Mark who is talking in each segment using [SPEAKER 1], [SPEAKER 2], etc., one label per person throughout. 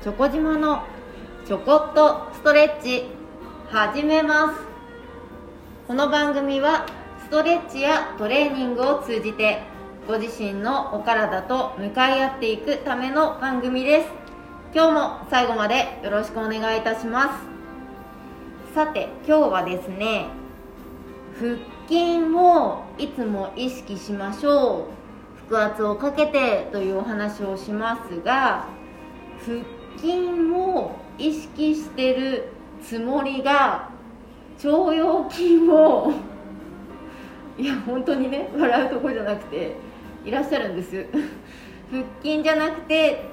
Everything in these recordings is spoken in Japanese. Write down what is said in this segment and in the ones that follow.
[SPEAKER 1] チョコ島のちょこっとストレッチ始めます。この番組はストレッチやトレーニングを通じてご自身のお体と向かい合っていくための番組です。今日も最後までよろしくお願いいたします。さて今日はですね腹筋をいつも意識しましょう。腹圧をかけてというお話をしますが腹筋を意識してるつもりが腸腰筋をいや本当にね笑うとこじゃなくていらっしゃるんです。腹筋じゃなくて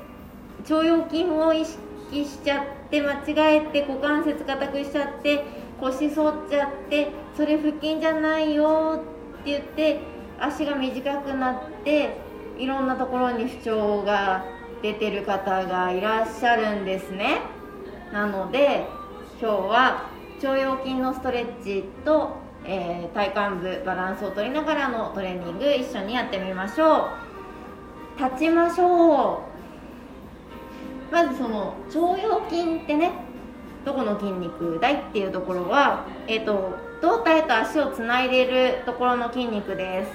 [SPEAKER 1] 腸腰筋を意識しちゃって間違えて股関節硬くしちゃって腰反っちゃってそれ腹筋じゃないよって言って足が短くなっていろんなところに不調が出てる方がいらっしゃるんですね。なので今日は腸腰筋のストレッチと、えー、体幹部バランスを取りながらのトレーニング一緒にやってみましょう。立ちましょう。まずその腸腰筋ってねどこの筋肉だいっていうところは、えーと、胴体と足をつないでいるところの筋肉です。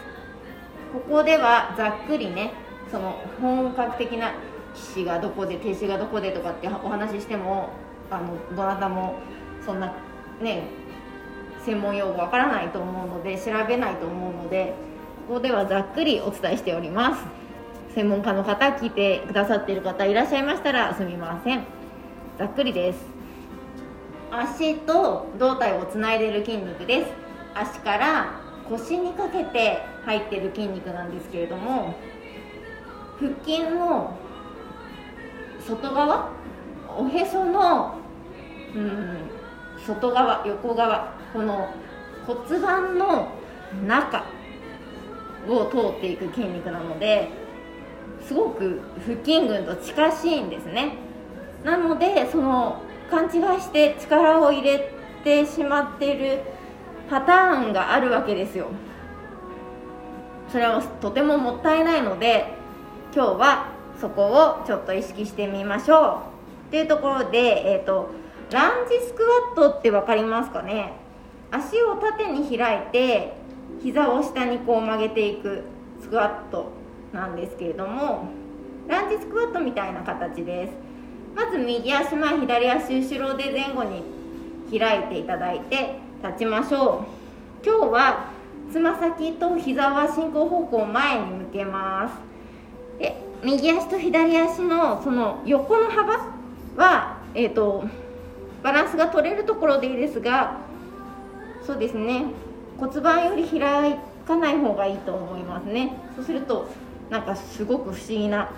[SPEAKER 1] ここではざっくりねその本格的な騎士がどこで停止がどこでとかってお話ししてもあのどなたもそんなね専門用語わからないと思うので調べないと思うのでここではざっくりお伝えしております。専門家の方聞いてくださっている方いらっしゃいましたらすみません。ざっくりです。足と胴体をつないでる筋肉です。足から腰にかけて入ってる筋肉なんですけれども腹筋の外側？おへそのうん外側横側この骨盤の中を通っていく筋肉なのですごく腹筋群と近しいんですね。なのでその勘違いして力を入れてしまっているパターンがあるわけですよ。それはとてももったいないので今日はそこをちょっと意識してみましょう。っていうところで、えーと、ランジスクワットって分かりますかね？足を縦に開いて膝を下にこう曲げていくスクワットなんですけれどもランジスクワットみたいな形です。まず右足前左足後ろで前後に開いていただいて立ちましょう。今日はつま先と膝は進行方向前に向けます。で右足と左足のその横の幅は、えーと、バランスが取れるところでいいですがそうですね。骨盤より開かない方がいいと思いますね。そうするとなんかすごく不思議な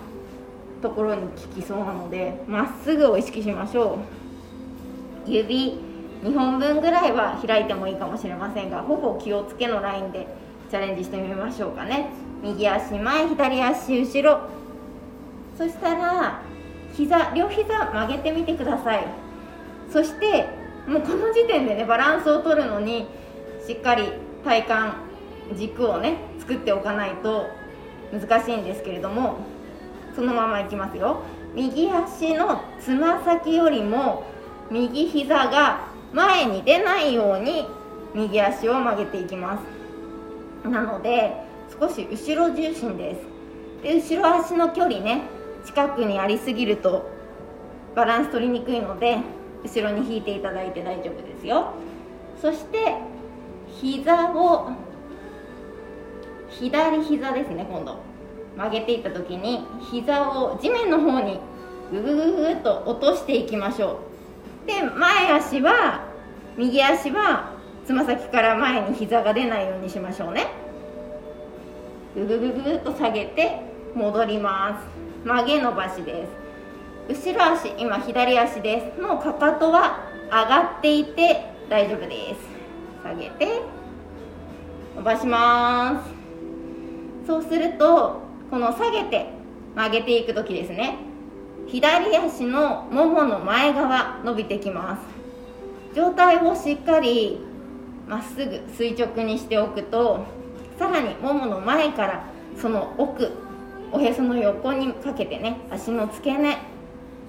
[SPEAKER 1] ところに効きそうなのでまっすぐを意識しましょう。指2本分ぐらいは開いてもいいかもしれませんがほぼ気をつけのラインでチャレンジしてみましょうかね。右足前左足後ろ。そしたら膝両膝曲げてみてください。そしてもうこの時点でねバランスを取るのにしっかり体幹軸をね作っておかないと難しいんですけれどもそのままいきますよ。右足のつま先よりも右膝が前に出ないように右足を曲げていきます。なので少し後ろ重心です。で後ろ足の距離ね近くにありすぎるとバランス取りにくいので後ろに引いていただいて大丈夫ですよ。そして膝を左膝ですね今度。曲げていった時に膝を地面の方にググググと落としていきましょう。で前足は右足はつま先から前に膝が出ないようにしましょうね。ググググと下げて戻ります。曲げ伸ばしです。後ろ足今左足です。もうかかとは上がっていて大丈夫です。下げて伸ばします。そうするとこの下げて曲げていく時ですね。左足のももの前側伸びてきます。上体をしっかりまっすぐ垂直にしておくとさらにももの前からその奥おへその横にかけてね足の付け根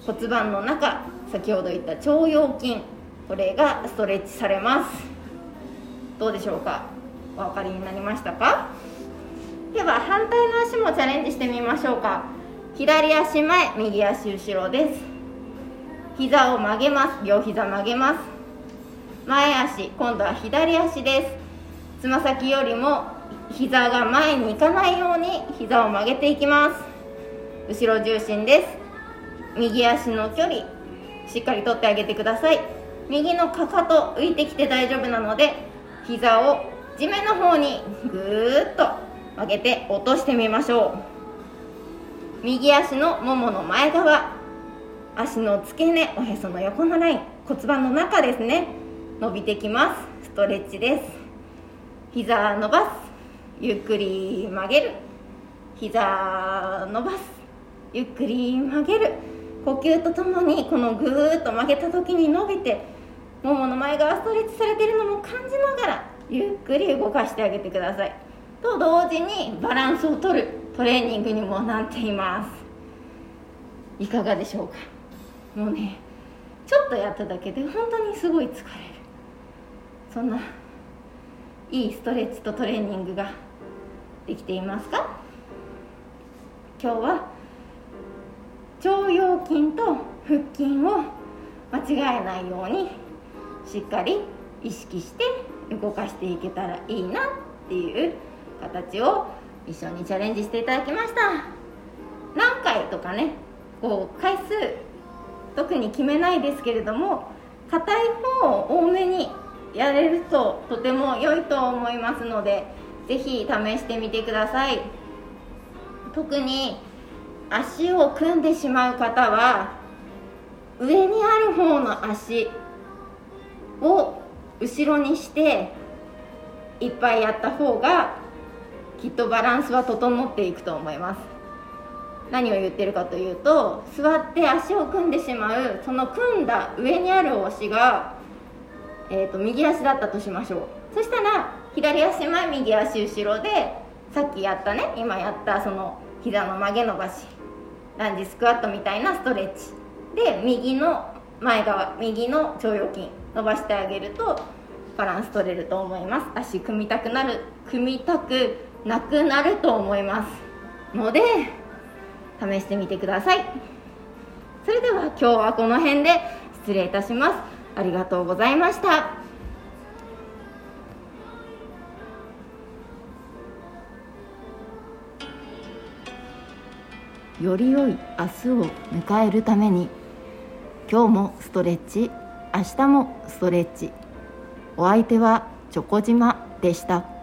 [SPEAKER 1] 骨盤の中先ほど言った腸腰筋これがストレッチされます。どうでしょうか？お分かりになりましたか？では反対の足もチャレンジしてみましょうか。左足前右足後ろです。膝を曲げます。両膝曲げます。前足今度は左足です。つま先よりも膝が前に行かないように膝を曲げていきます。後ろ重心です。右足の距離しっかりとってあげてください。右のかかと浮いてきて大丈夫なので膝を地面の方にぐーっと曲げて落としてみましょう。右足のももの前側足の付け根おへその横のライン骨盤の中ですね。伸びてきます。ストレッチです。膝伸ばす。ゆっくり曲げる。膝伸ばす。ゆっくり曲げる。呼吸とともにこのぐーっと曲げた時に伸びてももの前側ストレッチされてるのも感じながらゆっくり動かしてあげてください。と同時にバランスをとる。トレーニングにもなっています。いかがでしょうか？もうねちょっとやっただけで本当にすごい疲れる。そんないいストレッチとトレーニングができていますか？今日は腸腰筋と腹筋を間違えないようにしっかり意識して動かしていけたらいいなっていう形を一緒にチャレンジしていただきました。何回とかねこう回数特に決めないですけれども硬い方を多めにやれるととても良いと思いますので是非試してみてください。特に足を組んでしまう方は上にある方の足を後ろにしていっぱいやった方がきっとバランスは整っていくと思います。何を言ってるかというと座って足を組んでしまうその組んだ上にあるお足が、えーと、右足だったとしましょう。そしたら左足前右足後ろでさっきやったね今やったその膝の曲げ伸ばしランジスクワットみたいなストレッチ。で右の前側右の腸腰筋伸ばしてあげるとバランス取れると思います。足組みたくなる組みたくなくなると思います。ので試してみてください。それでは今日はこの辺で失礼いたします。ありがとうございましたより良い明日を迎えるために今日もストレッチ明日もストレッチお相手はチョコ島でした。